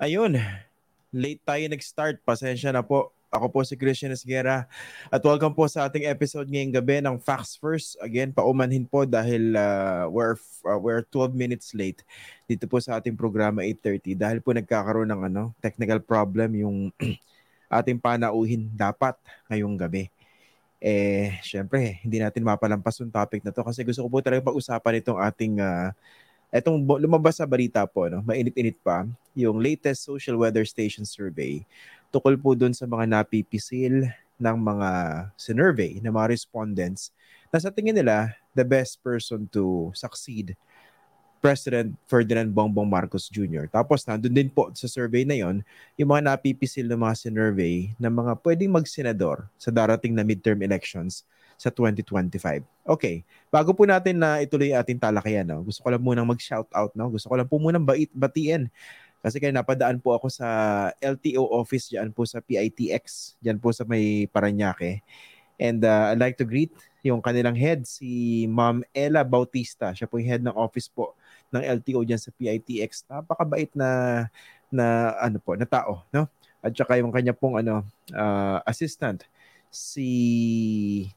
Ayun, late tayo nag-start. Pasensya na po. Ako po si Christian Esguera at welcome po sa ating episode ngayong gabi ng Facts First. Again, paumanhin po dahil uh, we're, uh, we're 12 minutes late dito po sa ating programa 8.30 dahil po nagkakaroon ng ano, technical problem yung ating panauhin dapat ngayong gabi. Eh, syempre, hindi natin mapalampas yung topic na to kasi gusto ko po talaga pag-usapan itong ating uh, Etong lumabas sa balita po, no, mainit-init pa, yung latest social weather station survey tukol po doon sa mga napipisil ng mga sinurvey ng mga respondents na sa tingin nila the best person to succeed President Ferdinand Bongbong Marcos Jr. Tapos nandun din po sa survey na yon yung mga napipisil ng mga sinurvey ng mga pwedeng magsenador sa darating na midterm elections sa 2025. Okay, bago po natin na ituloy ating talakayan, no, gusto ko lang munang mag-shout out, no? gusto ko lang po munang bait, batiin kasi kaya napadaan po ako sa LTO office diyan po sa PITX, diyan po sa may Paranaque. And uh, I'd like to greet yung kanilang head, si Ma'am Ella Bautista. Siya po yung head ng office po ng LTO diyan sa PITX. Napakabait na na ano po, na tao, no? At saka yung kanya pong ano uh, assistant si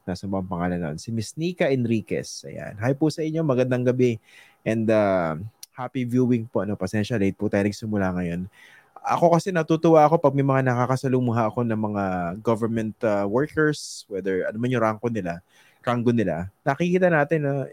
nasa ba ang pangalan nun? Si Miss Nika Enriquez. Ayan. Hi po sa inyo. Magandang gabi. And uh, happy viewing po. Ano, pasensya, late po tayo nagsimula ngayon. Ako kasi natutuwa ako pag may mga nakakasalumuha ako ng mga government uh, workers, whether ano man yung ranko nila, rango nila, nakikita natin na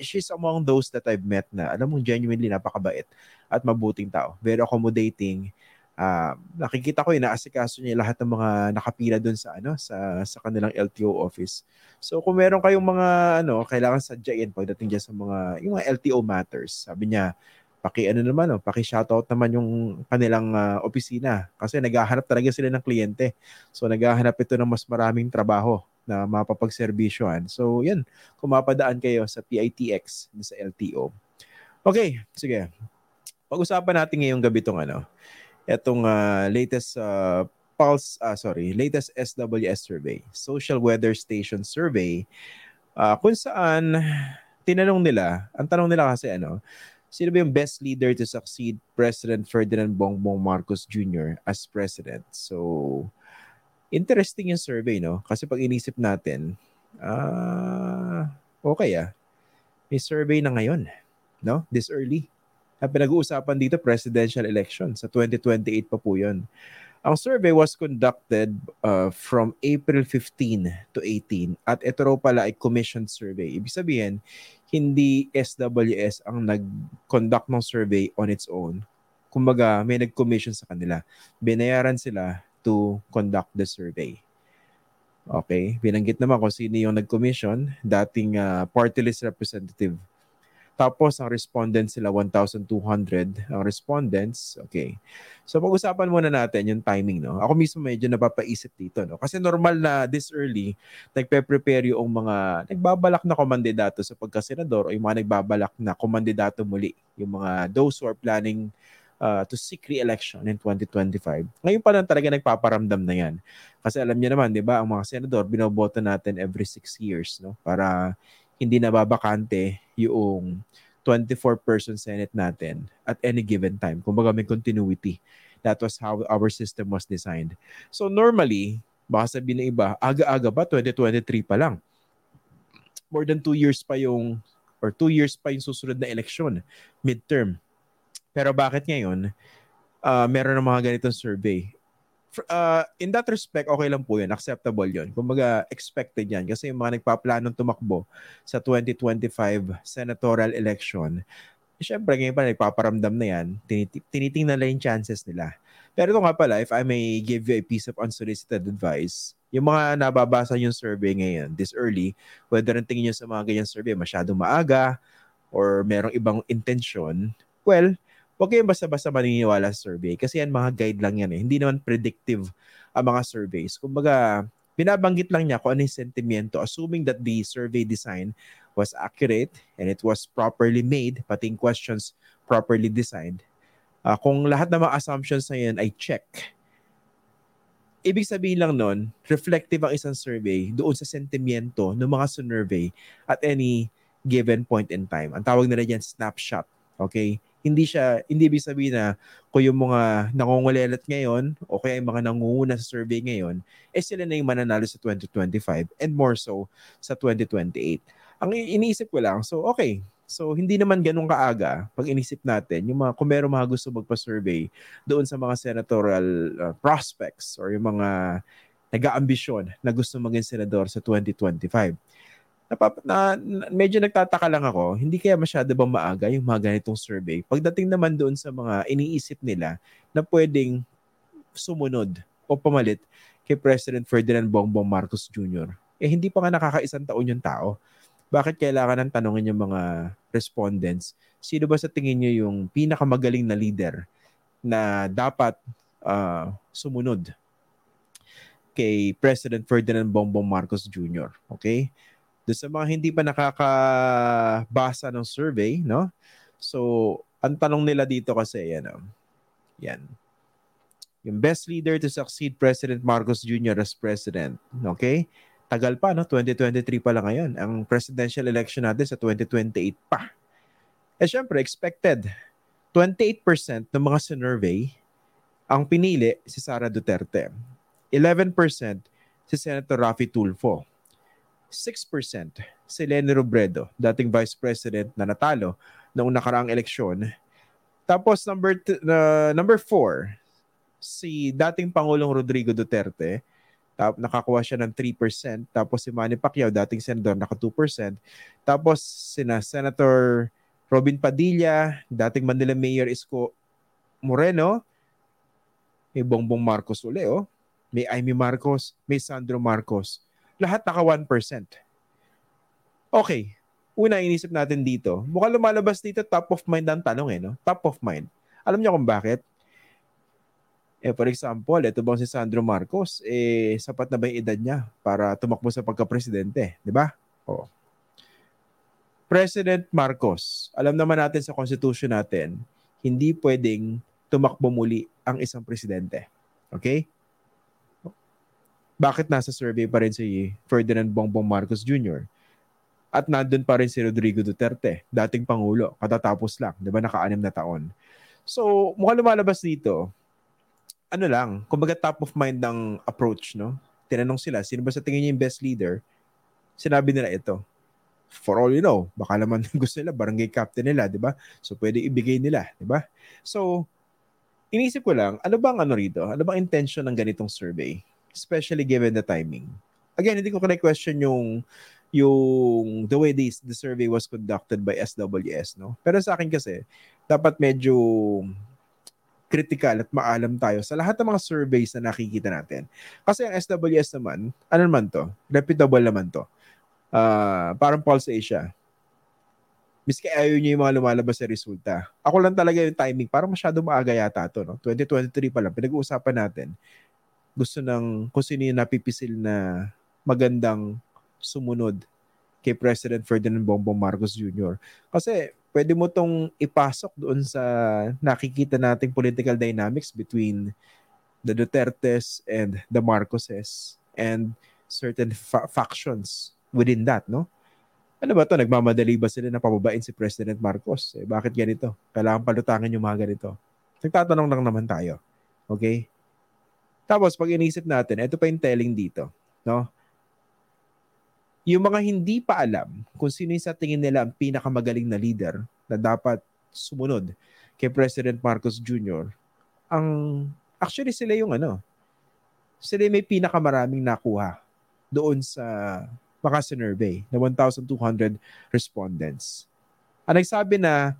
she's among those that I've met na alam mo genuinely napakabait at mabuting tao. Very accommodating uh, nakikita ko inaasikaso niya lahat ng mga nakapila doon sa ano sa sa kanilang LTO office. So kung meron kayong mga ano kailangan sadyain pagdating diyan sa mga yung mga LTO matters. Sabi niya paki ano naman no, paki shoutout naman yung kanilang uh, opisina kasi naghahanap talaga sila ng kliyente. So naghahanap ito ng mas maraming trabaho na mapapagserbisyohan. So yan, kung mapadaan kayo sa PITX sa LTO. Okay, sige. Pag-usapan natin ngayong gabi tong ano, etong uh, latest uh, Pulse, uh, sorry, latest SWS survey, Social Weather Station Survey, uh, kung saan tinanong nila, ang tanong nila kasi ano, sino ba yung best leader to succeed President Ferdinand Bongbong Marcos Jr. as president? So, interesting yung survey, no? Kasi pag inisip natin, ah, uh, okay ah, may survey na ngayon, no? This early ang pinag-uusapan dito, presidential election. Sa 2028 pa po yun. Ang survey was conducted uh, from April 15 to 18 at ito raw pala ay commissioned survey. Ibig sabihin, hindi SWS ang nag-conduct ng survey on its own. Kumbaga, may nag-commission sa kanila. Binayaran sila to conduct the survey. Okay, binanggit naman kung sino yung nag-commission, dating uh, party list representative tapos, ang respondents sila 1,200. Ang respondents, okay. So, pag-usapan muna natin yung timing, no? Ako mismo medyo napapaisip dito, no? Kasi normal na this early, nagpe-prepare yung mga nagbabalak na komandidato sa pagkasenador o yung mga nagbabalak na komandidato muli. Yung mga those who are planning uh, to seek re-election in 2025. Ngayon pa lang talaga nagpaparamdam na yan. Kasi alam niyo naman, di ba, ang mga senador, binoboto natin every six years, no? Para hindi nababakante yung 24-person Senate natin at any given time. Kumbaga may continuity. That was how our system was designed. So normally, baka sabihin ng iba, aga-aga ba? 2023 pa lang. More than two years pa yung, or two years pa yung susunod na eleksyon, midterm. Pero bakit ngayon, uh, meron ng mga ganitong survey? Uh, in that respect, okay lang po yun. Acceptable yun. Kumbaga, expected yan. Kasi yung mga nagpaplanong tumakbo sa 2025 senatorial election, syempre, ngayon pa nagpaparamdam na yan, tinit- tinitingnan na yung chances nila. Pero ito nga pala, if I may give you a piece of unsolicited advice, yung mga nababasa yung survey ngayon, this early, whether ang tingin nyo sa mga ganyan survey, masyadong maaga, or merong ibang intention, well, Huwag kayong basta-basta maniniwala sa survey kasi yan mga guide lang yan eh. Hindi naman predictive ang mga surveys. Kumbaga, binabanggit lang niya kung ano yung sentimento assuming that the survey design was accurate and it was properly made, pati yung questions properly designed. Uh, kung lahat ng mga assumptions na yan ay check, ibig sabihin lang nun, reflective ang isang survey doon sa sentimento ng mga survey at any given point in time. Ang tawag nila dyan, snapshot. Okay? Hindi siya, hindi ibig sabihin na kung yung mga nangungulelat ngayon o kaya yung mga nangunguna sa survey ngayon, eh sila na yung mananalo sa 2025 and more so sa 2028. Ang iniisip ko lang, so okay, So, hindi naman ganun kaaga pag inisip natin, yung mga, kung meron mga gusto magpa-survey doon sa mga senatorial uh, prospects or yung mga nag-aambisyon na gusto maging senador sa 2025. Napap- na, medyo nagtataka lang ako, hindi kaya masyado bang maaga yung mga ganitong survey? Pagdating naman doon sa mga iniisip nila na pwedeng sumunod o pamalit kay President Ferdinand Bongbong Marcos Jr. Eh hindi pa nga nakakaisang taon yung tao bakit kailangan ng tanongin yung mga respondents, sino ba sa tingin niyo yung pinakamagaling na leader na dapat uh, sumunod kay President Ferdinand Bongbong Marcos Jr. Okay? Doon sa mga hindi pa nakakabasa ng survey, no? So, ang tanong nila dito kasi, yan, oh, yan. Yung best leader to succeed President Marcos Jr. as president. Okay? tagal pa, no? 2023 pa lang ngayon. Ang presidential election natin sa 2028 pa. Eh syempre, expected. 28% ng mga sinurvey ang pinili si Sara Duterte. 11% si Senator Rafi Tulfo. 6% si Lenny Robredo, dating Vice President na natalo noong nakaraang eleksyon. Tapos number t- uh, number 4 si dating Pangulong Rodrigo Duterte Tap, nakakuha siya ng 3%. Tapos si Manny Pacquiao, dating senador, naka 2%. Tapos sina Senator Robin Padilla, dating Manila Mayor Isko Moreno, may Bongbong Marcos uli, oh. May Amy Marcos, may Sandro Marcos. Lahat naka 1%. Okay. Una inisip natin dito. Mukhang lumalabas dito top of mind ang tanong eh, no? Top of mind. Alam niyo kung bakit? Eh, for example, ito bang si Sandro Marcos, eh, sapat na ba yung edad niya para tumakbo sa pagka-presidente? Di ba? Oh. President Marcos, alam naman natin sa constitution natin, hindi pwedeng tumakbo muli ang isang presidente. Okay? Bakit nasa survey pa rin si Ferdinand Bongbong Marcos Jr.? At nandun pa rin si Rodrigo Duterte, dating Pangulo, katatapos lang, di ba, naka-anim na taon. So, mukhang lumalabas dito, ano lang, kumbaga top of mind ng approach, no? Tinanong sila, sino ba sa tingin niyo yung best leader? Sinabi nila ito. For all you know, baka naman gusto nila, barangay captain nila, di ba? So, pwede ibigay nila, di ba? So, inisip ko lang, ano bang ano rito? Ano bang intention ng ganitong survey? Especially given the timing. Again, hindi ko question yung yung the way this, the survey was conducted by SWS, no? Pero sa akin kasi, dapat medyo critical at maalam tayo sa lahat ng mga surveys na nakikita natin. Kasi ang SWS naman, ano naman to? Reputable naman to. Uh, parang Pulse Asia. Miski ayaw niyo yung mga lumalabas sa resulta. Ako lang talaga yung timing. Parang masyado maaga yata to. No? 2023 pa lang. Pinag-uusapan natin. Gusto ng kung sino yung napipisil na magandang sumunod kay President Ferdinand Bongbong Marcos Jr. Kasi pwede mo tong ipasok doon sa nakikita nating political dynamics between the Dutertes and the Marcoses and certain fa- factions within that, no? Ano ba to? Nagmamadali ba sila na pababain si President Marcos? Eh, bakit ganito? Kailangan palutangin yung mga ganito. Nagtatanong lang naman tayo. Okay? Tapos, pag inisip natin, ito pa yung telling dito. No? yung mga hindi pa alam kung sino yung sa tingin nila ang pinakamagaling na leader na dapat sumunod kay President Marcos Jr., ang actually sila yung ano, sila may pinakamaraming nakuha doon sa mga survey na 1,200 respondents. Ang nagsabi na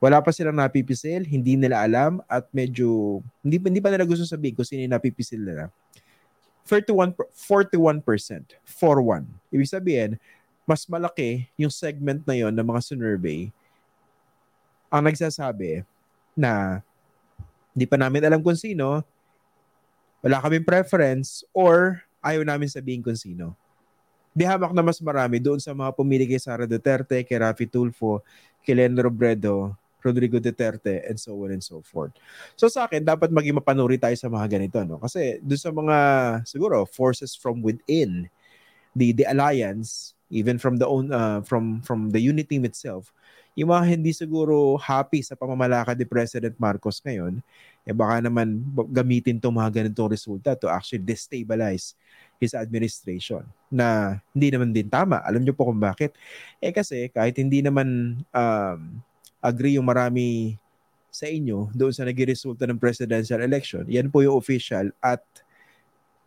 wala pa silang napipisil, hindi nila alam at medyo hindi, hindi pa nila gusto sabihin kung sino yung napipisil nila 31, 41%. 4-1. Ibig sabihin, mas malaki yung segment na yon ng mga survey ang nagsasabi na hindi pa namin alam kung sino, wala kaming preference, or ayaw namin sabihin kung sino. Di hamak na mas marami doon sa mga pumili kay Sara Duterte, kay Rafi Tulfo, kay Len Robredo, Rodrigo Duterte, and so on and so forth. So sa akin, dapat maging mapanuri tayo sa mga ganito. No? Kasi doon sa mga, siguro, forces from within the, the alliance, even from the own, uh, from, from the unit team itself, yung mga hindi siguro happy sa pamamalakad ni President Marcos ngayon, eh baka naman gamitin itong mga ganitong resulta to actually destabilize his administration na hindi naman din tama. Alam niyo po kung bakit? Eh kasi kahit hindi naman um, agree yung marami sa inyo doon sa naging resulta ng presidential election, yan po yung official at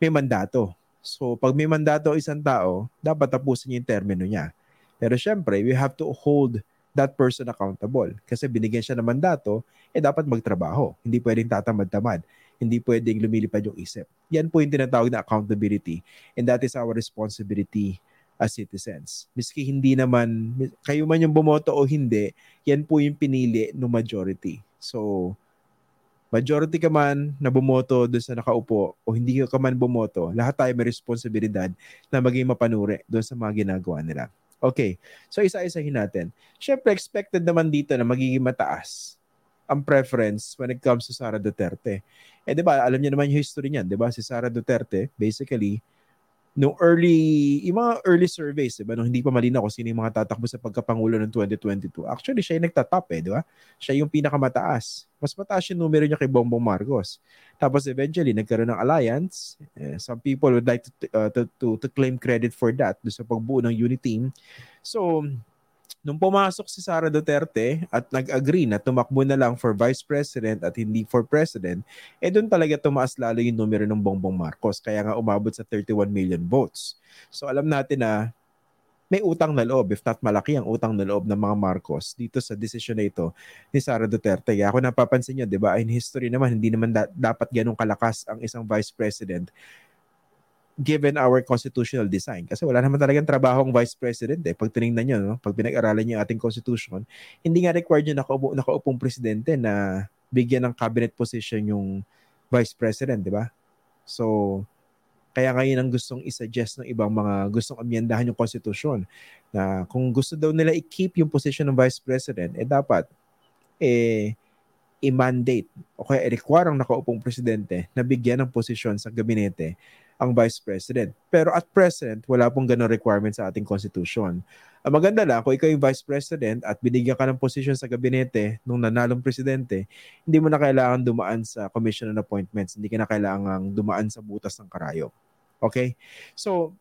may mandato. So pag may mandato isang tao, dapat tapusin yung termino niya. Pero syempre, we have to hold that person accountable. Kasi binigyan siya ng mandato, eh dapat magtrabaho. Hindi pwedeng tatamad-tamad hindi pwedeng lumilipad yung isip. Yan po yung tinatawag na accountability and that is our responsibility as citizens. Miski hindi naman, kayo man yung bumoto o hindi, yan po yung pinili ng majority. So, majority ka man na bumoto doon sa nakaupo o hindi ka man bumoto, lahat tayo may responsibilidad na maging mapanuri doon sa mga ginagawa nila. Okay, so isa-isahin natin. Siyempre, expected naman dito na magiging mataas ang preference when it comes to Sara Duterte. Eh, di ba, alam niyo naman yung history niyan, di ba? Si Sara Duterte, basically, no early, yung mga early surveys, di ba, nung hindi pa malinaw kung sino yung mga tatakbo sa pagkapangulo ng 2022, actually, siya yung nagtatop eh, di ba? Siya yung pinakamataas. Mas mataas yung numero niya kay Bongbong Marcos. Tapos eventually, nagkaroon ng alliance. Eh, some people would like to, uh, to, to, to claim credit for that do sa pagbuo ng unity team. So, nung pumasok si Sara Duterte at nag-agree na tumakbo na lang for vice president at hindi for president, eh doon talaga tumaas lalo yung numero ng Bongbong Marcos. Kaya nga umabot sa 31 million votes. So alam natin na may utang na loob, if not malaki ang utang na loob ng mga Marcos dito sa decision na ito ni Sara Duterte. Kaya ako napapansin nyo, di ba, in history naman, hindi naman da- dapat ganun kalakas ang isang vice president given our constitutional design. Kasi wala naman talagang trabaho ang vice president eh. Pag tinignan nyo, no? pag pinag-aralan nyo yung ating constitution, hindi nga required yung nakaupo, nakaupong presidente na bigyan ng cabinet position yung vice president, di ba? So, kaya ngayon ang gustong isuggest ng ibang mga gustong amyendahan yung constitution na kung gusto daw nila i-keep yung position ng vice president, eh dapat eh i-mandate o kaya i-require ang nakaupong presidente na bigyan ng posisyon sa gabinete ang vice president. Pero at present, wala pong ganun requirement sa ating constitution. Ang maganda lang, kung ikaw yung vice president at binigyan ka ng posisyon sa gabinete nung nanalong presidente, hindi mo na kailangan dumaan sa commission on appointments. Hindi ka na kailangan dumaan sa butas ng karayo. Okay? So,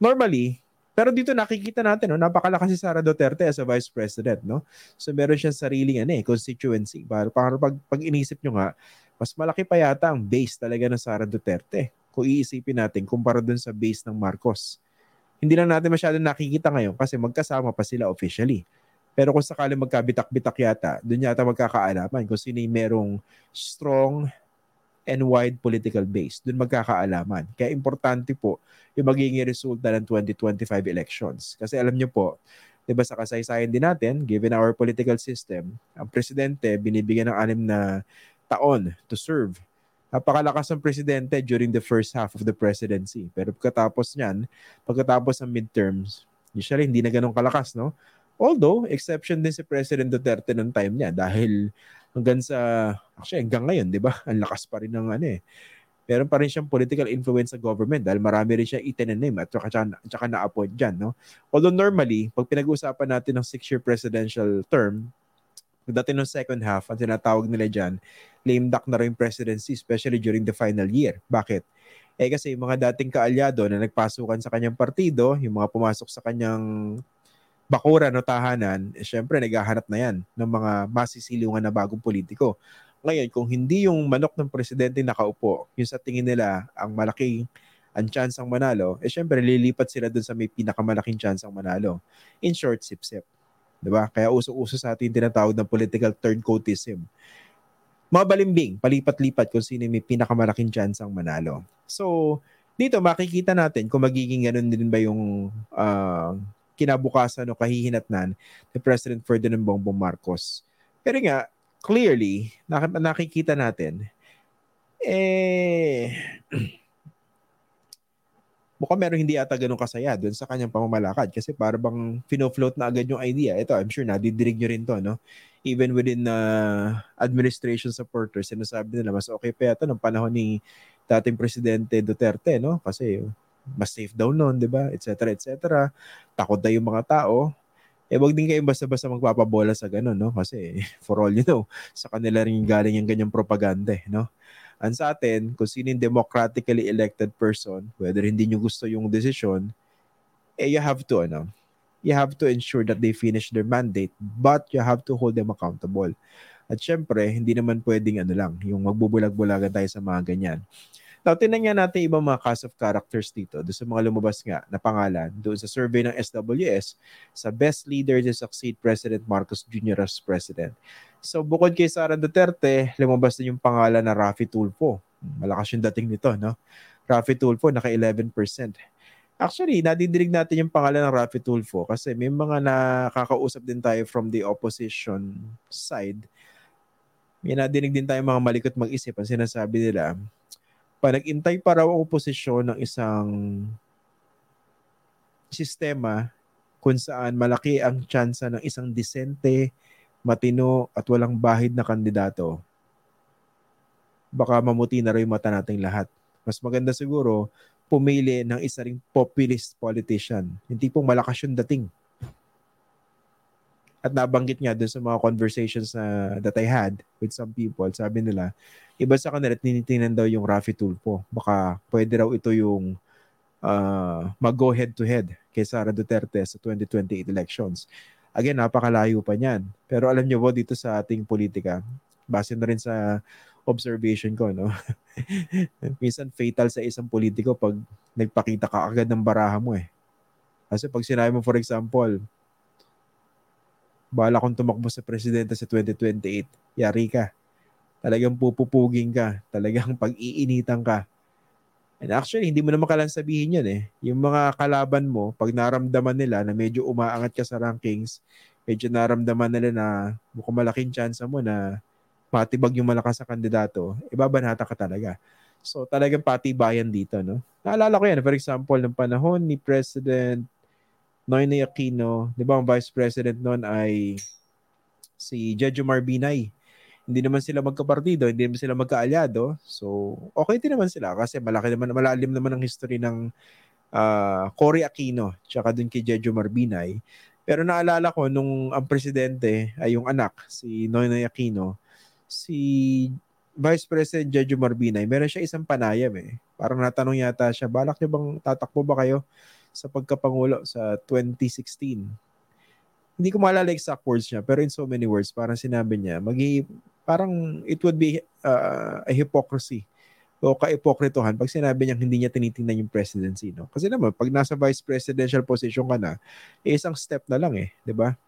normally, pero dito nakikita natin, no, napakalakas si Sara Duterte as a vice president, no? So meron siyang sariling ano, eh, constituency. Para, para pag, pag inisip nyo nga, mas malaki pa yata ang base talaga ng Sara Duterte kung iisipin natin kumpara dun sa base ng Marcos. Hindi lang natin masyadong nakikita ngayon kasi magkasama pa sila officially. Pero kung sakali magkabitak-bitak yata, dun yata magkakaalaman kung sino yung merong strong and wide political base. Dun magkakaalaman. Kaya importante po yung magiging resulta ng 2025 elections. Kasi alam nyo po, di ba sa kasaysayan din natin, given our political system, ang presidente binibigyan ng anim na taon to serve napakalakas ng presidente during the first half of the presidency. Pero pagkatapos niyan, pagkatapos ng midterms, usually hindi na ganun kalakas, no? Although, exception din si President Duterte noong time niya dahil hanggang sa, actually hanggang ngayon, di ba? Ang lakas pa rin ng ano eh. Meron pa rin siyang political influence sa government dahil marami rin siya itinanim at saka, saka na-appoint dyan. No? Although normally, pag pinag-uusapan natin ng six-year presidential term, Pagdating ng second half, ang tinatawag nila dyan, lame duck na rin presidency, especially during the final year. Bakit? Eh kasi yung mga dating kaalyado na nagpasukan sa kanyang partido, yung mga pumasok sa kanyang bakuran o tahanan, eh, syempre naghahanap na yan ng mga masisilungan na bagong politiko. Ngayon, kung hindi yung manok ng presidente nakaupo, yung sa tingin nila ang malaking ang chance ang manalo, eh syempre lilipat sila dun sa may pinakamalaking chance ang manalo. In short, sip-sip. 'Di ba? Kaya uso-uso sa atin tinatawag ng political turncoatism. Mabalimbing, palipat-lipat kung sino may pinakamalaking chance ang manalo. So, dito makikita natin kung magiging ganun din ba yung uh, kinabukasan o kahihinatnan ni President Ferdinand Bongbong Marcos. Pero nga, clearly, nakikita natin, eh, mukhang meron hindi ata ganun kasaya doon sa kanyang pamamalakad kasi para bang fino-float na agad yung idea. Ito, I'm sure nadidirig nyo rin to, no? Even within uh, administration supporters, sinasabi nila mas okay pa yata ng panahon ni dating Presidente Duterte, no? Kasi mas safe daw noon, di ba? Et cetera, et cetera. Takot na yung mga tao. eh wag din kayo basta-basta magpapabola sa ganun, no? Kasi for all you know, sa kanila rin galing yung ganyang propaganda, eh, no? And sa atin, kung sino yung democratically elected person, whether hindi nyo gusto yung decision, eh you have to, ano, you have to ensure that they finish their mandate, but you have to hold them accountable. At syempre, hindi naman pwedeng ano lang, yung magbubulag-bulagan tayo sa mga ganyan. Now, tinan nga natin ibang mga cast of characters dito, doon sa mga lumabas nga na pangalan, doon sa survey ng SWS, sa best leader to succeed President Marcos Jr. as president. So, bukod kay Sara Duterte, lumabas din yung pangalan na Rafi Tulfo. Malakas yung dating nito, no? Rafi Tulfo, naka 11%. Actually, nadidinig natin yung pangalan ng Rafi Tulfo kasi may mga nakakausap din tayo from the opposition side. May nadinig din tayo mga malikot mag-isip. Ang sinasabi nila, pa nag-intay pa raw ang oposisyon ng isang sistema kung saan malaki ang tsansa ng isang disente, matino at walang bahid na kandidato. Baka mamuti na rin mata nating lahat. Mas maganda siguro pumili ng isa ring populist politician. Yung tipong malakas yung dating. At nabanggit nga dun sa mga conversations na that I had with some people, sabi nila, iba sa kanila tinitingnan daw yung Rafi Tulfo. Baka pwede raw ito yung uh, mag-go head-to-head kay Sara Duterte sa 2028 elections. Again, napakalayo pa niyan. Pero alam niyo po dito sa ating politika, base na rin sa observation ko, no? Minsan fatal sa isang politiko pag nagpakita ka agad ng baraha mo eh. Kasi pag sinabi mo, for example, bala kong tumakbo sa presidente sa 2028, yari ka. Talagang pupupugin ka. Talagang pag-iinitan ka. And actually, hindi mo naman kailangan sabihin yan eh. Yung mga kalaban mo, pag naramdaman nila na medyo umaangat ka sa rankings, medyo naramdaman nila na mukhang malaking chance mo na matibag yung malakas sa kandidato, ibabanata ka talaga. So talagang patibayan dito, no? Naalala ko yan, for example, ng panahon ni President Noynoy Aquino, di ba ang vice president noon ay si Jejo Marbinay. Hindi naman sila magkapartido, hindi naman sila magkaalyado. So, okay din naman sila kasi malaki naman, malalim naman ang history ng uh, Cory Aquino tsaka dun kay Jejo Marbinay. Pero naalala ko nung ang presidente ay yung anak, si Noynoy Aquino, si Vice President Jejo Marbinay, meron siya isang panayam eh. Parang natanong yata siya, balak niyo bang tatakbo ba kayo sa pagkapangulo sa 2016. Hindi ko maalala exact words niya, pero in so many words, parang sinabi niya, magi parang it would be uh, a hypocrisy o ka-ipokritohan pag sinabi niya hindi niya tinitingnan yung presidency. No? Kasi naman, pag nasa vice presidential position ka na, eh, isang step na lang eh, di ba?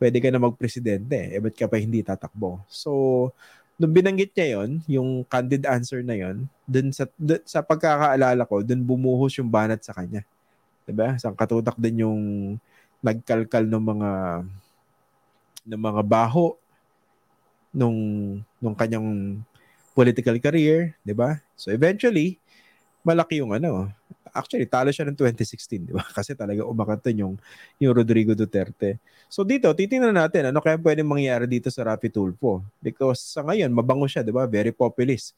Pwede ka na mag-presidente, eh, ba't ka pa hindi tatakbo? So, nung binanggit niya yon yung candid answer na yon dun sa, dun, sa pagkakaalala ko, dun bumuhos yung banat sa kanya. 'di ba? Isang katutak din yung nagkalkal ng mga ng mga baho nung nung kanyang political career, 'di ba? So eventually, malaki yung ano. Actually, talo siya ng 2016, 'di ba? Kasi talaga umakat yung yung Rodrigo Duterte. So dito, titingnan natin ano kaya pwedeng mangyari dito sa Rafi Tulfo because sa ngayon mabango siya, 'di ba? Very populist.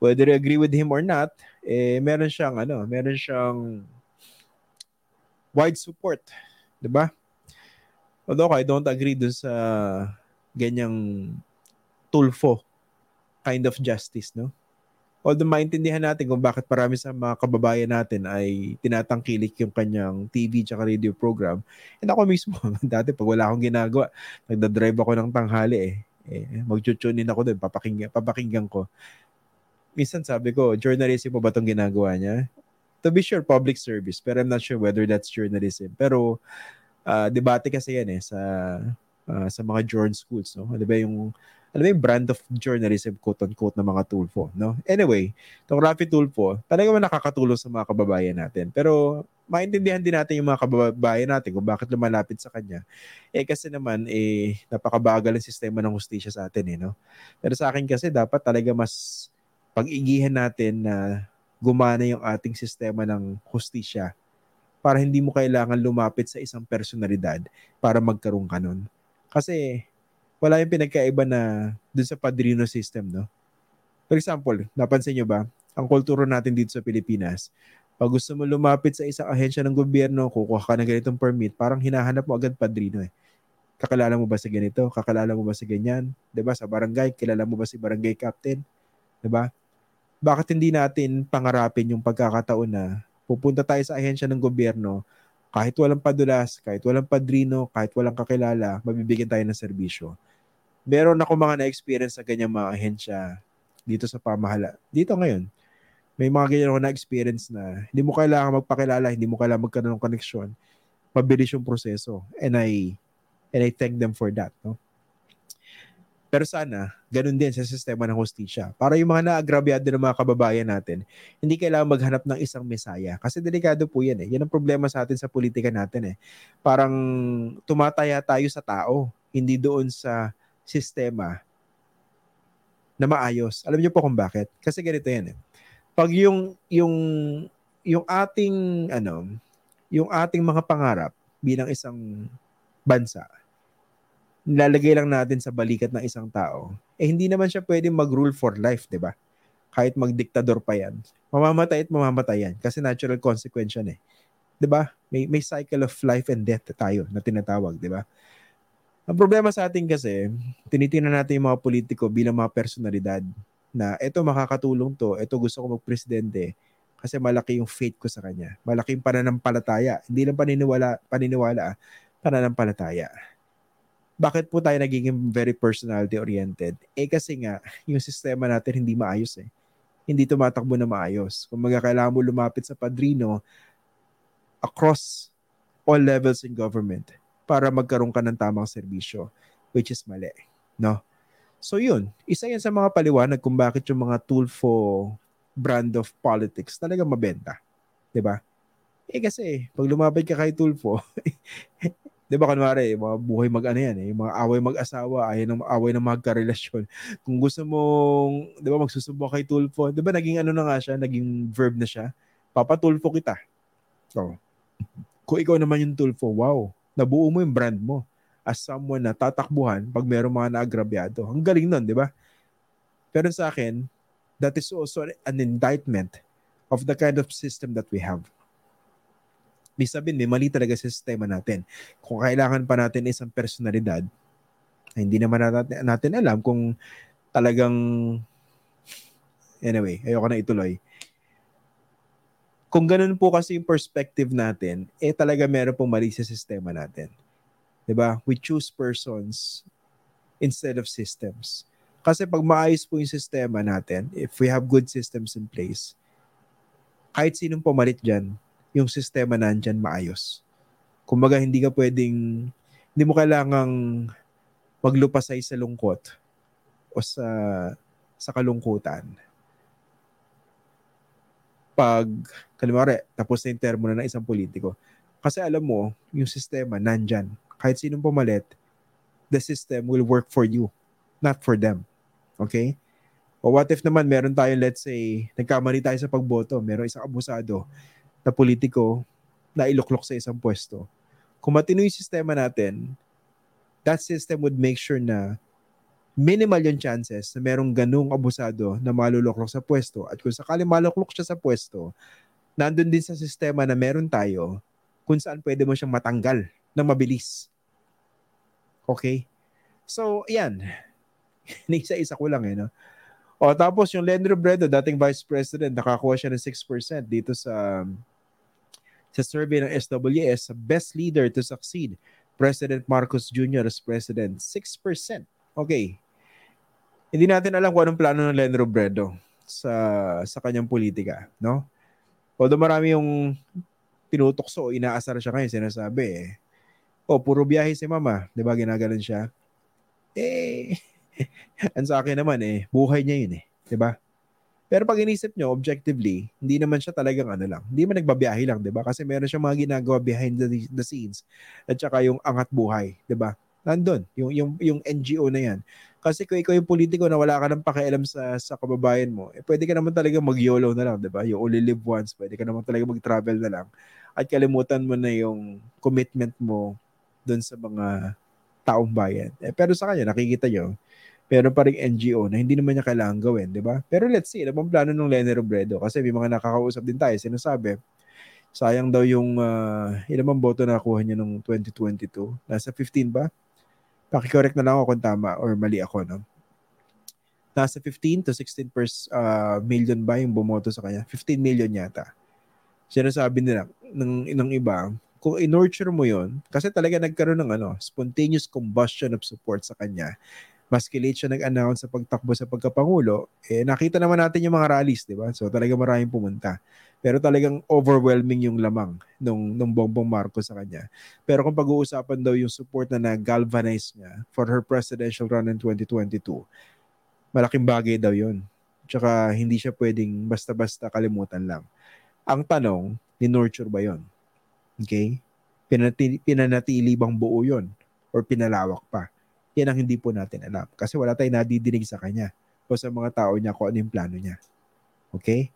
Whether you agree with him or not, eh meron siyang ano, meron siyang wide support, 'di ba? Although I don't agree dun sa ganyang tulfo kind of justice, no? Although maintindihan natin kung bakit marami sa mga kababayan natin ay tinatangkilik yung kanyang TV at radio program. And ako mismo, dati pag wala akong ginagawa, nagda-drive ako ng tanghali eh. eh Mag-tune ako doon, papakinggan, papakinggan ko. Minsan sabi ko, journalism po ba itong ginagawa niya? to be sure, public service. Pero I'm not sure whether that's journalism. Pero uh, debate kasi yan eh sa uh, sa mga journal schools. No? Ano ba yung ano ba yung brand of journalism, quote-unquote, na mga Tulfo, no? Anyway, itong Rafi Tulfo, talaga man nakakatulong sa mga kababayan natin. Pero, maintindihan din natin yung mga kababayan natin kung bakit lumalapit sa kanya. Eh, kasi naman, eh, napakabagal ang sistema ng hustisya sa atin, eh, no? Pero sa akin kasi, dapat talaga mas pag-igihan natin na gumana yung ating sistema ng hustisya para hindi mo kailangan lumapit sa isang personalidad para magkaroon ka nun. Kasi wala yung pinagkaiba na dun sa padrino system, no? For example, napansin nyo ba, ang kultura natin dito sa Pilipinas, Pag gusto mo lumapit sa isang ahensya ng gobyerno, kukuha ka ng ganitong permit, parang hinahanap mo agad padrino eh. Kakilala mo ba sa ganito? Kakilala mo ba sa ganyan? ba? Sa barangay, kilala mo ba si barangay captain? ba? Bakit hindi natin pangarapin yung pagkakataon na pupunta tayo sa ahensya ng gobyerno, kahit walang padulas, kahit walang padrino, kahit walang kakilala, mabibigyan tayo ng serbisyo. Meron ako mga na-experience sa ganyang mga ahensya dito sa pamahala. Dito ngayon, may mga ganyan ako na-experience na hindi mo kailangan magpakilala, hindi mo kailangan magkaroon ng connection. Mabilis yung proseso. And I, and I thank them for that. No? Pero sana, ganun din sa sistema ng hostisya. Para yung mga naagrabyado ng mga kababayan natin, hindi kailangan maghanap ng isang mesaya. Kasi delikado po yan eh. Yan ang problema sa atin sa politika natin eh. Parang tumataya tayo sa tao, hindi doon sa sistema na maayos. Alam niyo po kung bakit? Kasi ganito yan eh pag yung yung yung ating ano, yung ating mga pangarap bilang isang bansa, nilalagay lang natin sa balikat ng isang tao, eh hindi naman siya pwedeng mag-rule for life, 'di ba? Kahit magdiktador pa 'yan. Mamamatay at mamamatay yan kasi natural consequence yan eh. 'Di ba? May may cycle of life and death tayo na tinatawag, 'di ba? Ang problema sa atin kasi, tinitingnan natin yung mga politiko bilang mga personalidad na ito makakatulong to, ito gusto ko magpresidente kasi malaki yung faith ko sa kanya. Malaki yung pananampalataya. Hindi lang paniniwala, paniniwala, pananampalataya. Bakit po tayo nagiging very personality oriented? Eh kasi nga, yung sistema natin hindi maayos eh. Hindi tumatakbo na maayos. Kung mga kailangan mo lumapit sa padrino across all levels in government para magkaroon ka ng tamang serbisyo, which is mali. No? So yun, isa yan sa mga paliwanag kung bakit yung mga Tulfo brand of politics talaga mabenta. ba? Eh kasi pag lumapit ka kay Tulfo, 'di ba kunwari, mga buhay mag ano yan eh, mga away mag-asawa, ay ng away ng magka-relasyon. Kung gusto mong, 'di ba, magsusubo kay Tulfo, 'di ba naging ano na nga siya, naging verb na siya. Papatulfo kita. So, kung ikaw naman yung Tulfo, wow, nabuo mo yung brand mo as someone na tatakbuhan pag mayroong mga naagrabyado. Ang galing nun, di ba? Pero sa akin, that is also an indictment of the kind of system that we have. Ibig sabihin, may mali talaga sa sistema natin. Kung kailangan pa natin isang personalidad, hindi naman natin, natin alam kung talagang anyway, ayoko na ituloy. Kung ganun po kasi yung perspective natin, eh talaga meron pong mali sa sistema natin. ba? We choose persons instead of systems. Kasi pag maayos po yung sistema natin, if we have good systems in place, kahit sinong pumalit dyan, yung sistema nandyan maayos. Kumbaga, hindi ka pwedeng, hindi mo kailangang maglupasay sa lungkot o sa sa kalungkutan. Pag, kalimare, tapos na yung termo na ng isang politiko. Kasi alam mo, yung sistema nandyan kahit sinong pumalit, the system will work for you, not for them. Okay? O what if naman meron tayo, let's say, nagkamali tayo sa pagboto, meron isang abusado na politiko na iluklok sa isang pwesto. Kung matino yung sistema natin, that system would make sure na minimal yung chances na merong ganung abusado na maluloklok sa pwesto. At kung sakali maluklok siya sa pwesto, nandun din sa sistema na meron tayo kung saan pwede mo siyang matanggal ng mabilis. Okay? So, yan. Nisa-isa ko lang eh, no? O, tapos yung Len Robredo, dating Vice President, nakakuha siya ng 6% dito sa sa survey ng SWS, best leader to succeed. President Marcos Jr. as president, 6%. Okay. Hindi natin alam kung anong plano ng Len Robredo sa sa kanyang politika, no? Although marami yung tinutokso, inaasar siya ngayon, sinasabi eh oh, puro biyahe si mama, 'di ba? Ginagalan siya. Eh, ang sa akin naman eh, buhay niya 'yun eh, 'di ba? Pero pag inisip nyo, objectively, hindi naman siya talagang ano lang. Hindi man nagbabiyahe lang, di ba? Kasi meron siyang mga ginagawa behind the, the scenes. At saka yung angat buhay, di ba? Nandun, yung, yung, yung NGO na yan. Kasi kung ikaw yung politiko na wala ka nang pakialam sa, sa kababayan mo, eh, pwede ka naman talaga mag-YOLO na lang, di ba? You only live once. Pwede ka naman talaga mag-travel na lang. At kalimutan mo na yung commitment mo doon sa mga taong bayan. Eh, pero sa kanya, nakikita nyo, Meron pa rin NGO na hindi naman niya kailangan gawin, di ba? Pero let's see, ano bang plano ng Lenny Robredo? Kasi may mga nakakausap din tayo, sinasabi, sayang daw yung, uh, ilan bang boto na nakuha niya noong 2022? Nasa 15 ba? Pakicorrect na lang ako kung tama or mali ako, no? Nasa 15 to 16 per, uh, million ba yung bumoto sa kanya? 15 million yata. Sinasabi nila ng, ng iba, kung in-nurture mo yon kasi talaga nagkaroon ng ano, spontaneous combustion of support sa kanya, maski late siya nag-announce sa pagtakbo sa pagkapangulo, eh nakita naman natin yung mga rallies, di ba? So talaga maraming pumunta. Pero talagang overwhelming yung lamang nung, nung Bongbong Marcos sa kanya. Pero kung pag-uusapan daw yung support na nag-galvanize niya for her presidential run in 2022, malaking bagay daw yun. Tsaka hindi siya pwedeng basta-basta kalimutan lang. Ang tanong, ni-nurture ba yon? Okay? Pinatili, pinanatili bang buo yon? Or pinalawak pa? Yan ang hindi po natin alam. Kasi wala tayong nadidinig sa kanya o sa mga tao niya kung ano yung plano niya. Okay?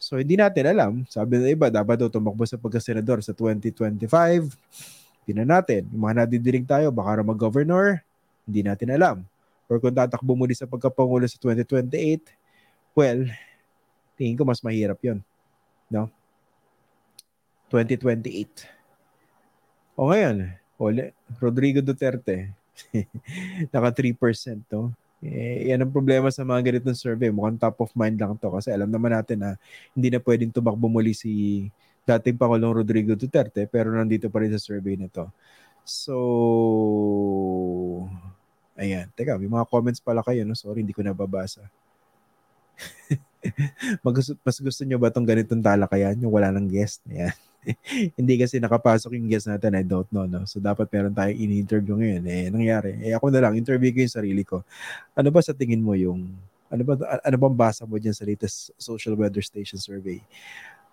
So, hindi natin alam. Sabi ng iba, dapat daw tumakbo sa pagkasenador sa 2025. Tingnan natin. Yung mga nadidinig tayo, baka mag-governor, hindi natin alam. Or kung tatakbo muli sa pagkapangulo sa 2028, well, tingin ko mas mahirap yon No? 2028. O ngayon, Rodrigo Duterte, Naka 3% to. Eh, yan ang problema sa mga ganitong survey. Mukhang top of mind lang to kasi alam naman natin na hindi na pwedeng tumakbo muli si dating Pangulong Rodrigo Duterte pero nandito pa rin sa survey na to. So, ayan. Teka, may mga comments pala kayo. No? Sorry, hindi ko nababasa. Mag, mas gusto nyo ba itong ganitong talakayan? Yung wala ng guest? Ayan. hindi kasi nakapasok yung guest natin, I don't know, no? So, dapat meron tayong in-interview ngayon. Eh, nangyari. Eh, ako na lang, interview ko yung sarili ko. Ano ba sa tingin mo yung, ano ba, ano bang basa mo dyan sa latest social weather station survey?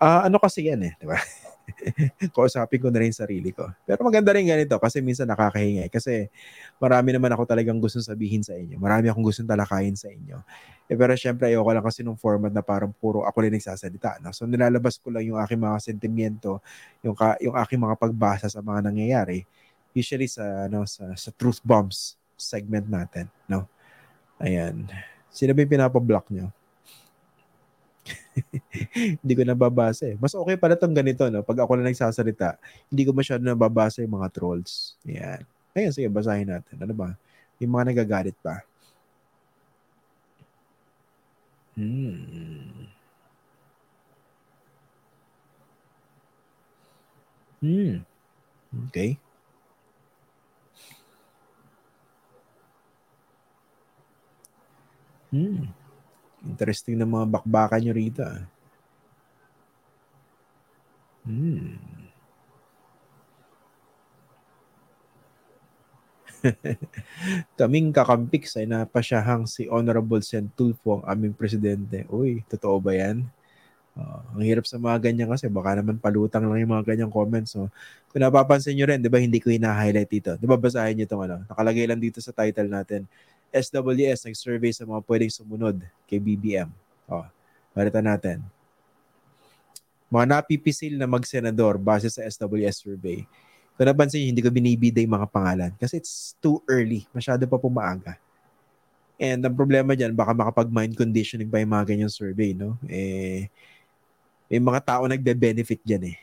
Uh, ano kasi yan eh, di ba? Kausapin ko na rin sarili ko. Pero maganda rin ganito kasi minsan nakakahinga. Eh. Kasi marami naman ako talagang gusto sabihin sa inyo. Marami akong gustong talakayin sa inyo. Eh, pero syempre ayoko lang kasi nung format na parang puro ako rin nagsasalita. No? So nilalabas ko lang yung aking mga sentimiento, yung, ka, yung aking mga pagbasa sa mga nangyayari. Usually sa, ano, sa, sa Truth Bombs segment natin. No? Ayan. Sino ba yung pinapablock nyo? Hindi ko nababasa eh. Mas okay pala tong ganito, no? Pag ako na nagsasalita, hindi ko masyado nababasa yung mga trolls. Yan. Ayun, sige, basahin natin. Ano ba? Yung mga nagagalit pa. Hmm. Hmm. Okay. Hmm. Interesting na mga bakbakan nyo rito. Ah. Hmm. Kaming kakampik ay napasyahang si Honorable Sen Tulfo ang aming presidente. Uy, totoo ba yan? Uh, ang hirap sa mga ganyan kasi baka naman palutang lang yung mga ganyang comments. So, kung napapansin nyo rin, di ba hindi ko hina-highlight dito. Di ba basahin nyo itong ano? Nakalagay lang dito sa title natin. SWS nag-survey sa mga pwedeng sumunod kay BBM. Oh, balita natin. Mga napipisil na mag-senador base sa SWS survey. Kung napansin hindi ko binibiday mga pangalan kasi it's too early. Masyado pa pumaaga. And ang problema dyan, baka makapag-mind conditioning pa yung mga ganyang survey, no? Eh, may mga tao nagbe-benefit dyan eh.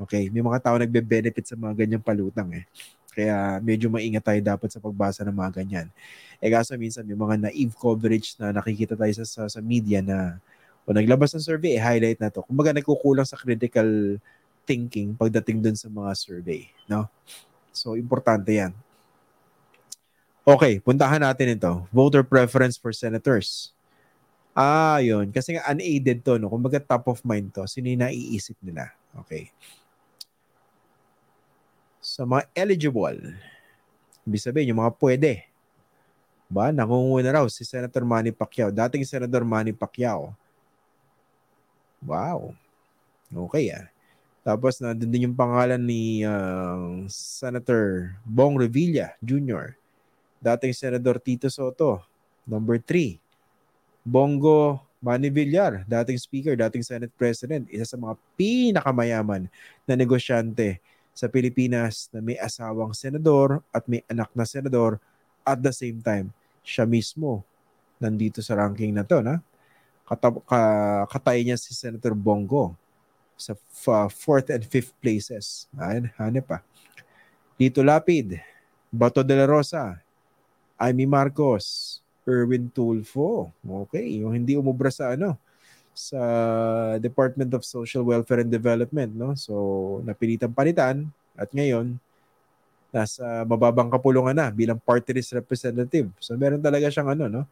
Okay? May mga tao nagbe-benefit sa mga ganyang palutang eh. Kaya medyo maingat tayo dapat sa pagbasa ng mga ganyan. Eh kaso minsan may mga naive coverage na nakikita tayo sa, sa, sa media na o naglabas ng survey, eh, highlight na to. Kumbaga nagkukulang sa critical thinking pagdating dun sa mga survey. No? So, importante yan. Okay, puntahan natin ito. Voter preference for senators. Ah, yun. Kasi nga unaided to, no? Kumbaga top of mind to. Sino yung naiisip nila? Okay sa mga eligible. Ibig sabihin, yung mga pwede. Ba, nakunguna raw si Senator Manny Pacquiao. Dating Senator Manny Pacquiao. Wow. Okay ah. Tapos nandun din yung pangalan ni uh, Senator Bong Revilla Jr. Dating Senator Tito Soto. Number 3. Bongo Manny Villar, dating Speaker, dating Senate President, isa sa mga pinakamayaman na negosyante sa Pilipinas na may asawang senador at may anak na senador at the same time siya mismo nandito sa ranking na to, na? Kata- ka- katay niya si Senator Bongo sa f- fourth and fifth places. Ayan, hanip pa. Dito Lapid, Bato de la Rosa, Amy Marcos, Erwin Tulfo. Okay, yung hindi umubra sa ano, sa Department of Social Welfare and Development, no? So, napilitan palitan at ngayon nasa mababang kapulungan na bilang party list representative. So, meron talaga siyang ano, no?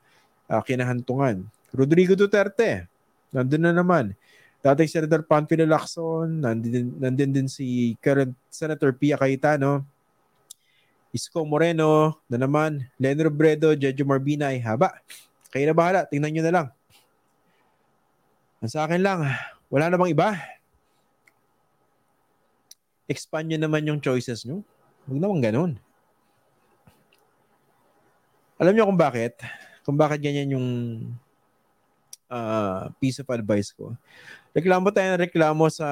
Uh, kinahantungan. Rodrigo Duterte, nandun na naman. Dating Senator Panfilo Lacson, nandun, nandun din si current Senator Pia Cayetano, Isko Moreno na naman, Len Robredo, Jejo Marbina ay haba. Kayo na bahala, tingnan nyo na lang. Sa akin lang, wala na bang iba? Expand nyo naman yung choices nyo. Huwag naman ganun. Alam nyo kung bakit? Kung bakit ganyan yung uh, piece of advice ko. Reklamo tayo ng reklamo sa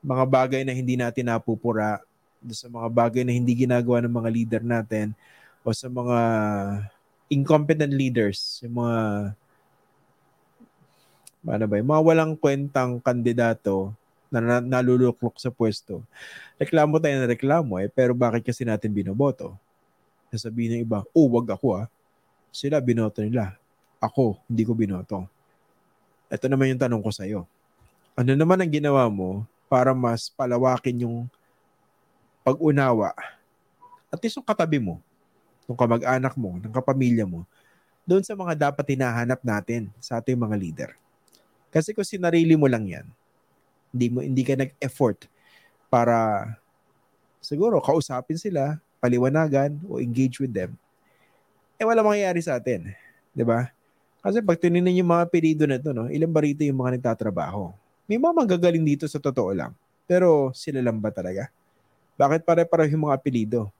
mga bagay na hindi natin napupura sa mga bagay na hindi ginagawa ng mga leader natin o sa mga incompetent leaders, yung mga ano ba, yung mga walang kwentang kandidato na naluluklok sa pwesto. Reklamo tayo na reklamo eh, pero bakit kasi natin binoboto? Sasabihin ng iba, oh, wag ako ah. Sila binoto nila. Ako, hindi ko binoto. Ito naman yung tanong ko sa'yo. Ano naman ang ginawa mo para mas palawakin yung pag-unawa, at least yung katabi mo, ng kamag-anak mo, ng kapamilya mo, doon sa mga dapat hinahanap natin sa ating mga leader. Kasi kung sinarili mo lang yan, hindi, mo, hindi ka nag-effort para siguro kausapin sila, paliwanagan, o engage with them, eh wala mangyayari sa atin. Di ba? Kasi pag tinignan yung mga apelido na ito, no, ilang ba rito yung mga nagtatrabaho? May mga magagaling dito sa totoo lang. Pero sila lang ba talaga? Bakit pare-pareho yung mga apelido?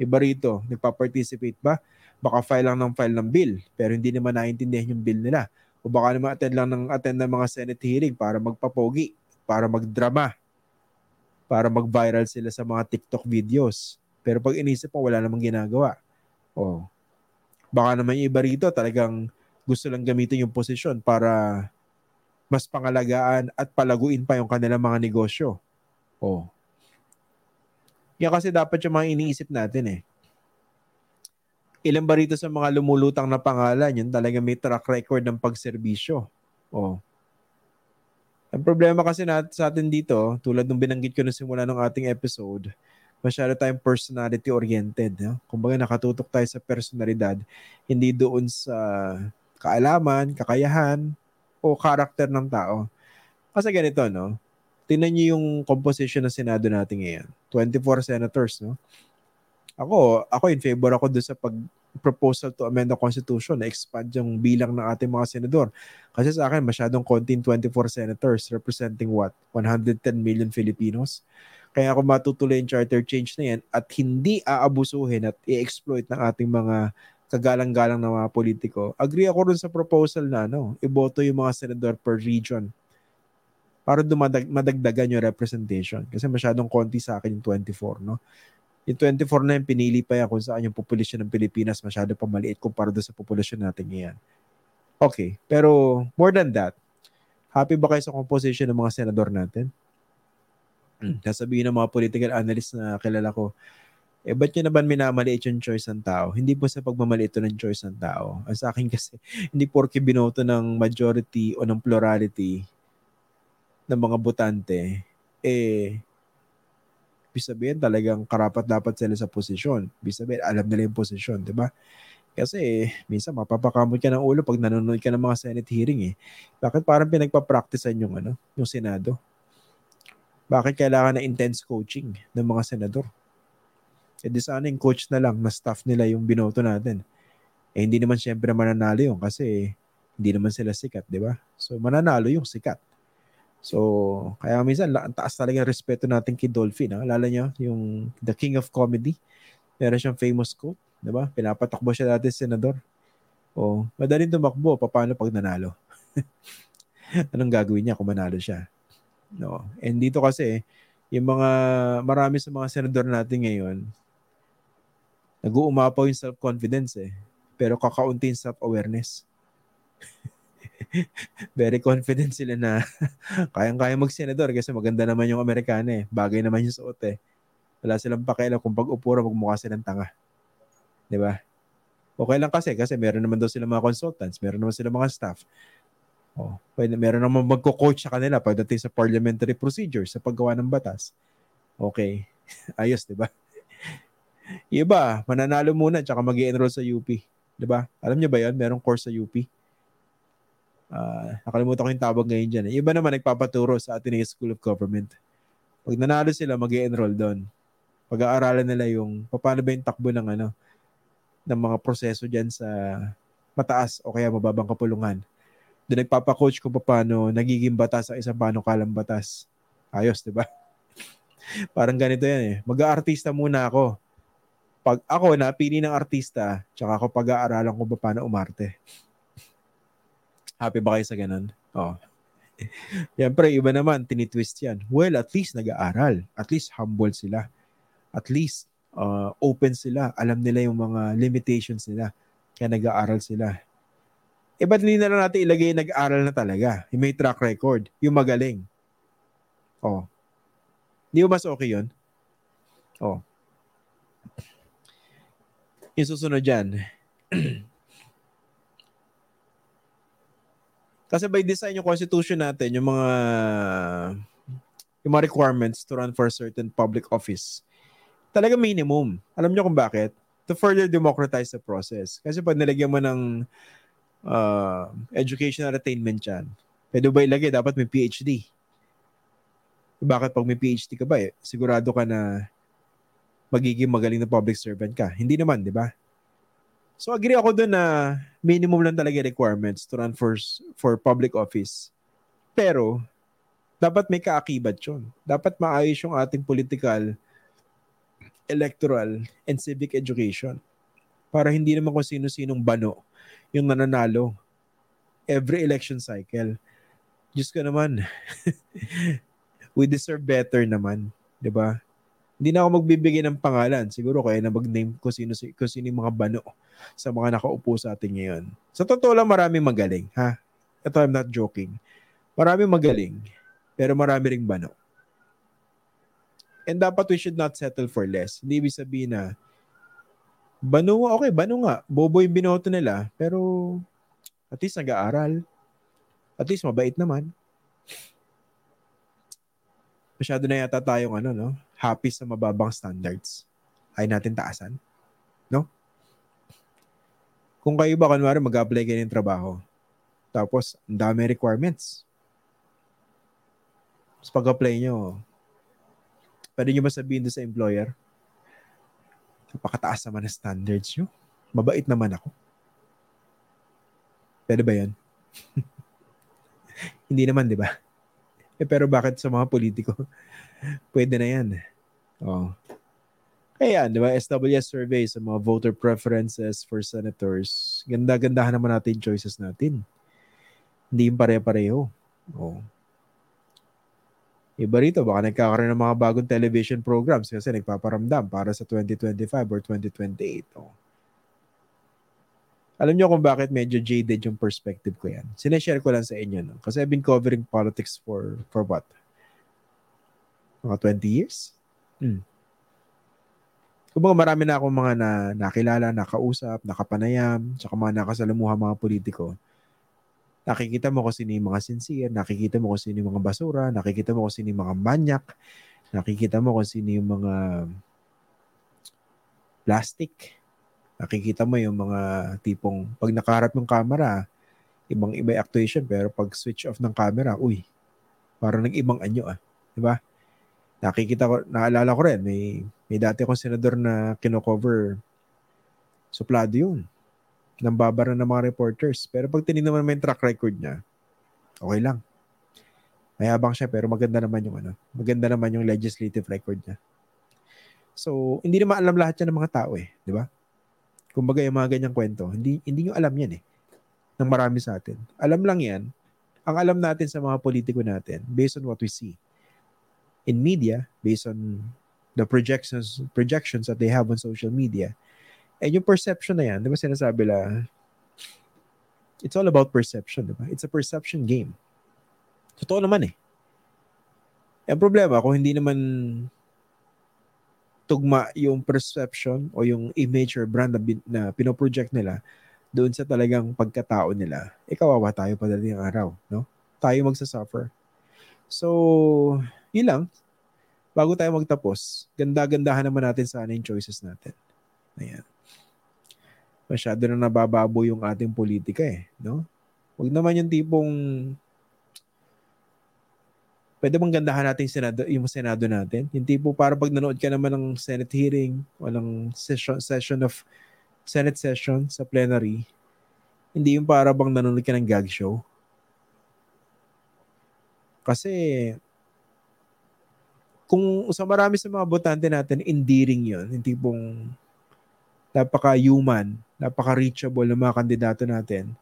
Iba rito, nagpa-participate ba? Baka file lang ng file ng bill, pero hindi naman naiintindihan yung bill nila. O baka naman attend lang ng attend ng mga Senate hearing para magpapogi, para magdrama, para mag-viral sila sa mga TikTok videos. Pero pag inisip mo, wala namang ginagawa. O, baka naman yung iba rito talagang gusto lang gamitin yung posisyon para mas pangalagaan at palaguin pa yung kanilang mga negosyo. Oh, yan kasi dapat yung mga iniisip natin eh. Ilan ba rito sa mga lumulutang na pangalan, yun talaga may track record ng pagserbisyo. Oh. Ang problema kasi natin sa atin dito, tulad ng binanggit ko na simula ng ating episode, masyado tayong personality-oriented. No? Kumbaga nakatutok tayo sa personalidad, hindi doon sa kaalaman, kakayahan, o karakter ng tao. Kasi ganito, no? Tingnan niyo yung composition ng Senado natin ngayon. 24 senators, no? Ako, ako in favor ako doon sa pag proposal to amend the constitution na expand yung bilang ng ating mga senador. Kasi sa akin, masyadong konti 24 senators representing what? 110 million Filipinos. Kaya kung matutuloy yung charter change na yan at hindi aabusuhin at i-exploit ng ating mga kagalang-galang na mga politiko, agree ako rin sa proposal na ano, iboto yung mga senador per region para dumadag, madagdagan yung representation. Kasi masyadong konti sa akin yung 24, no? Yung 24 na yung pinili pa yan kung saan yung populasyon ng Pilipinas masyado pa maliit kumpara sa populasyon natin ngayon. Okay, pero more than that, happy ba kayo sa composition ng mga senador natin? Hmm. Sasabihin ng mga political analyst na kilala ko, eh, ba't nyo naman minamaliit yung choice ng tao? Hindi po sa pagmamaliit ng choice ng tao. Ang sa akin kasi, hindi porke binoto ng majority o ng plurality, ng mga botante, eh, ibig sabihin talagang karapat dapat sila sa posisyon. Ibig alam nila yung posisyon, di ba? Kasi minsan mapapakamot ka ng ulo pag nanonood ka ng mga Senate hearing eh. Bakit parang pinagpa-practicean yung ano, yung Senado? Bakit kailangan na intense coaching ng mga senador? E di sana yung coach na lang na staff nila yung binoto natin. Eh hindi naman syempre mananalo yun kasi hindi naman sila sikat, di ba? So mananalo yung sikat. So, kaya minsan, taas talaga respeto natin kay Dolphin. Ha? Alala nyo, yung The King of Comedy. Meron siyang famous quote. Di ba? Pinapatakbo siya dati senador. O, madaling tumakbo. Paano pag nanalo? Anong gagawin niya kung manalo siya? No. And dito kasi, yung mga, marami sa mga senador natin ngayon, nag-uumapaw yung self-confidence eh. pero kakaunti yung self-awareness. Very confident sila na kayang-kaya mag-senador kasi maganda naman yung Amerikano eh. Bagay naman yung suot eh. Wala silang pakialam kung pag-upura magmukha silang tanga. 'Di ba? Okay lang kasi kasi meron naman daw sila mga consultants, meron naman sila mga staff. Oh, pwede meron naman magko-coach sa kanila pagdating sa parliamentary procedure sa paggawa ng batas. Okay. Ayos, 'di ba? Iba, mananalo muna tsaka mag-enroll sa UP. 'Di ba? Alam niyo ba 'yon? Merong course sa UP. Uh, nakalimutan ko yung tawag ngayon dyan. Eh. Iba naman nagpapaturo sa Ateneo School of Government. Pag nanalo sila, mag enroll doon. Pag-aaralan nila yung paano ba yung takbo ng ano ng mga proseso dyan sa mataas o kaya mababang kapulungan. Doon nagpapa-coach kung paano nagiging batas ang isang panukalang batas. Ayos, di ba? Parang ganito yan eh. Mag-aartista muna ako pag ako napili ng artista, tsaka ako pag-aaralan kung paano umarte. Happy ba kayo sa ganun? Oh. yan, pero iba naman, tinitwist yan. Well, at least nag-aaral. At least humble sila. At least uh, open sila. Alam nila yung mga limitations nila. Kaya nag-aaral sila. Eh, ba't hindi na lang natin ilagay nag-aaral na talaga? Yung may track record. Yung magaling. Oh. Hindi mas okay yun? Oh. Yung susunod dyan. Kasi by design yung constitution natin, yung mga yung mga requirements to run for a certain public office, talaga minimum. Alam niyo kung bakit? To further democratize the process. Kasi pag nilagyan mo ng uh, educational attainment yan, pwede ba ilagay? Dapat may PhD. Bakit pag may PhD ka ba eh? Sigurado ka na magiging magaling na public servant ka. Hindi naman, di ba? So agree ako doon na minimum lang talaga requirements to run for, for public office. Pero, dapat may kaakibat yun. Dapat maayos yung ating political, electoral, and civic education. Para hindi naman kung sino-sinong bano yung nananalo every election cycle. Diyos ko naman. we deserve better naman. ba? Hindi na ako magbibigay ng pangalan. Siguro kaya na mag-name ko sino, kung sino yung mga bano sa mga nakaupo sa atin ngayon. Sa totoo lang, maraming magaling. Ha? Ito, I'm not joking. Maraming magaling, pero marami ring bano. And dapat we should not settle for less. Hindi ibig sabihin na, bano, okay, bano nga. Bobo yung binoto nila, pero at least nag-aaral. At least mabait naman masyado na yata tayong ano, no? Happy sa mababang standards. Ay natin taasan. No? Kung kayo ba, kunwari, mag-apply kayo ng trabaho, tapos, ang dami requirements. Tapos pag-apply nyo, pwede nyo ba sabihin sa employer, napakataas naman ang standards nyo. Mabait naman ako. Pwede ba yan? Hindi naman, di ba? Eh, pero bakit sa mga politiko? Pwede na yan. Oh. Kaya, di ba, SWS survey sa mga voter preferences for senators, ganda-gandahan naman natin choices natin. Hindi yung pare-pareho. Oh. Iba rito, baka nagkakaroon ng mga bagong television programs kasi nagpaparamdam para sa 2025 or 2028. Oh. Alam niyo kung bakit medyo jaded yung perspective ko yan. Sineshare ko lang sa inyo. No? Kasi I've been covering politics for for what? Mga 20 years? Hmm. Kumbaga marami na akong mga na, nakilala, nakausap, nakapanayam, tsaka mga nakasalamuha mga politiko. Nakikita mo kung sino yung mga sincere, nakikita mo kung sino yung mga basura, nakikita mo kung sino yung mga manyak, nakikita mo kung sino yung mga plastic, nakikita mo yung mga tipong pag nakaharap ng camera, ibang iba actuation pero pag switch off ng camera, uy, parang nag-ibang anyo ah. 'Di ba? Nakikita ko, naalala ko rin, may, may dati akong senador na kino-cover suplado yun. Nambabara ng mga reporters. Pero pag tinignan mo naman yung track record niya, okay lang. Mayabang siya pero maganda naman yung ano, maganda naman yung legislative record niya. So, hindi naman alam lahat yan ng mga tao eh, di ba? Kumbaga yung mga ganyang kwento, hindi, hindi nyo alam yan eh. Ng marami sa atin. Alam lang yan. Ang alam natin sa mga politiko natin, based on what we see in media, based on the projections projections that they have on social media, And yung perception na yan, di ba sinasabi la, it's all about perception, di ba? It's a perception game. Totoo naman eh. Ang problema, kung hindi naman tugma yung perception o yung image or brand na, na pinoproject nila doon sa talagang pagkatao nila, eh kawawa tayo padating araw, no? Tayo magsasuffer. So, yun lang. Bago tayo magtapos, ganda-gandahan naman natin sana yung choices natin. Ayan. Masyado na nabababo yung ating politika eh, no? Huwag naman yung tipong pwede bang gandahan natin yung Senado, yung Senado natin? Yung tipo para pag nanood ka naman ng Senate hearing o ng session, session of Senate session sa plenary, hindi yung para bang nanonood ka ng gag show. Kasi kung sa marami sa mga botante natin, endearing yun. Yung tipong napaka-human, napaka-reachable ng mga kandidato natin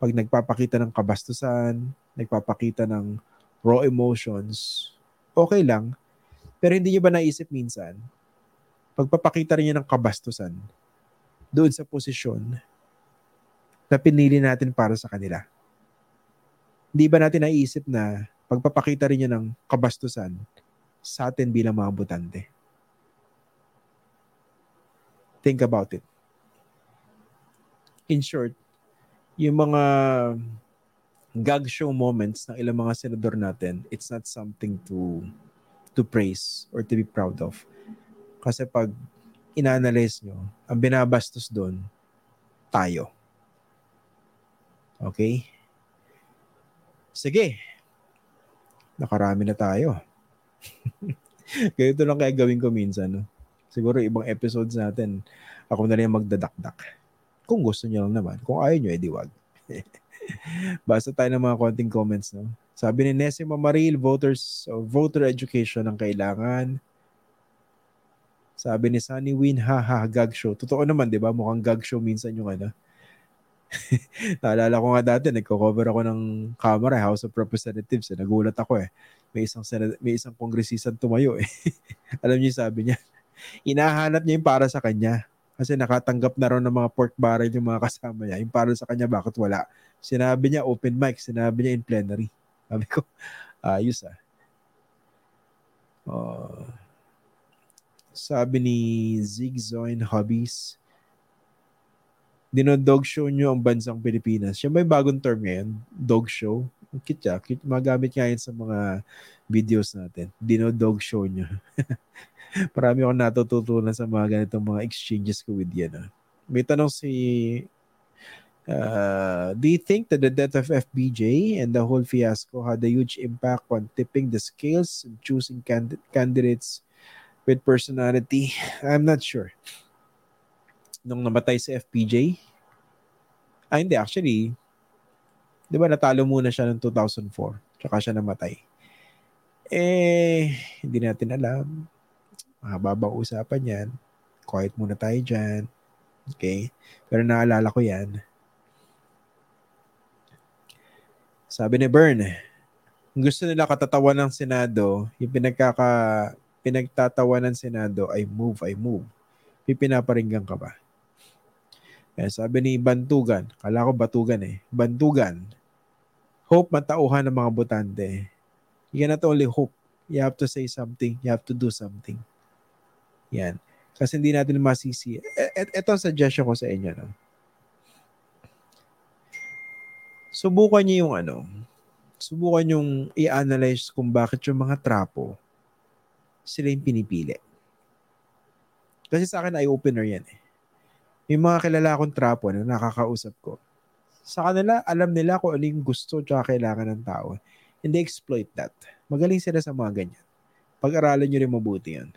pag nagpapakita ng kabastusan, nagpapakita ng raw emotions, okay lang. Pero hindi niyo ba naisip minsan, pagpapakita rin niya ng kabastusan doon sa posisyon na pinili natin para sa kanila. Hindi ba natin naisip na pagpapakita rin niya ng kabastusan sa atin bilang mga botante? Think about it. In short, yung mga gag show moments ng ilang mga senador natin, it's not something to to praise or to be proud of. Kasi pag ina-analyze nyo, ang binabastos doon, tayo. Okay? Sige. Nakarami na tayo. Ganito lang kaya gawin ko minsan. No? Siguro ibang episodes natin, ako na rin magdadakdak. Kung gusto niyo lang naman. Kung ayaw nyo, edi wag. Basta tayo ng mga konting comments. No? Sabi ni Nessie Mamaril, voters, uh, voter education ang kailangan. Sabi ni Sunny Win, ha ha, gag show. Totoo naman, di ba? Mukhang gag show minsan yung ano. Naalala ko nga dati, nagko-cover ako ng camera, House of Representatives. Eh. Nagulat ako eh. May isang, may isang kongresisan tumayo eh. Alam niyo sabi niya, inahanap niya yung para sa kanya. Kasi nakatanggap na rin ng mga pork barrel yung mga kasama niya. Yung para sa kanya, bakit wala? Sinabi niya open mic, sinabi niya in plenary. Sabi ko, ayos ah. Uh, sabi ni Zigzoin Hobbies, dinodog show nyo ang bansang Pilipinas. Siya may bagong term ngayon, dog show. Cute siya. Cute. Magamit nga yun sa mga videos natin. Dinodog show nyo. Marami akong natututunan sa mga ganitong mga exchanges ko with yan. Ah. May tanong si Uh, do you think that the death of FBJ and the whole fiasco had a huge impact on tipping the scales and choosing candid- candidates with personality? I'm not sure. Nung namatay si FPJ, ah hindi, actually, di ba natalo muna siya noong 2004, tsaka siya namatay. Eh, hindi natin alam. Mahababang usapan yan. Quiet muna tayo dyan. Okay? Pero naalala ko yan Sabi ni Bern, gusto nila katatawan ng Senado, yung pinagkaka, pinagtatawa ng Senado ay move, ay move. Pipinaparinggan ka ba? Eh, sabi ni Bantugan, kala ko Batugan eh, Bantugan, hope matauhan ng mga botante. You cannot only hope. You have to say something. You have to do something. Yan. Kasi hindi natin masisi. Ito e, ang suggestion ko sa inyo. No? subukan niyo yung ano, subukan yung i-analyze kung bakit yung mga trapo sila yung pinipili. Kasi sa akin, eye-opener yan eh. Yung mga kilala akong trapo na nakakausap ko, sa kanila, alam nila kung ano gusto at kailangan ng tao. And they exploit that. Magaling sila sa mga ganyan. Pag-aralan nyo rin mabuti yan.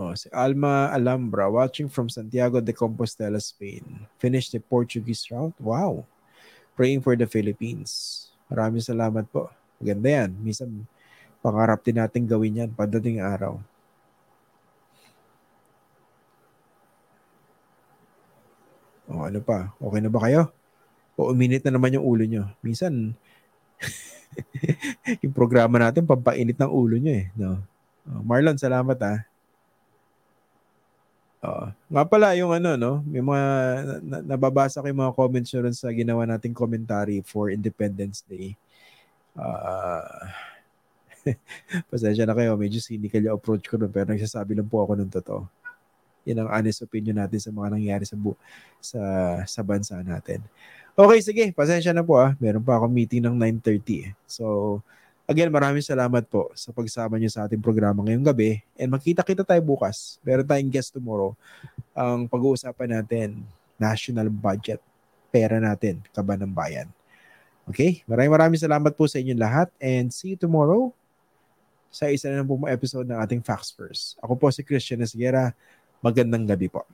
Oh, si Alma Alhambra watching from Santiago de Compostela, Spain. Finished the Portuguese route. Wow. Praying for the Philippines. Maraming salamat po. Maganda yan. Minsan, pangarap din natin gawin yan pagdating araw. O oh, ano pa? Okay na ba kayo? O uminit na naman yung ulo nyo. Minsan, yung programa natin, pampainit ng ulo nyo eh. No? Oh, Marlon, salamat ah. Uh, nga pala yung ano no, may mga na, nababasa ko yung mga comments nyo sa ginawa nating commentary for Independence Day. Uh, pasensya na kayo, medyo cynical yung approach ko nun, pero nagsasabi lang po ako ng totoo. Yan ang honest opinion natin sa mga nangyari sa bu- sa sa bansa natin. Okay, sige, pasensya na po ah. Meron pa akong meeting ng 9:30. Eh. So, again, maraming salamat po sa pagsama niyo sa ating programa ngayong gabi. And makita-kita tayo bukas. Meron tayong guest tomorrow. Ang pag-uusapan natin, national budget. Pera natin, kaba ng bayan. Okay? Maraming maraming salamat po sa inyong lahat and see you tomorrow sa isa na pong episode ng ating Facts First. Ako po si Christian Esguera. Magandang gabi po.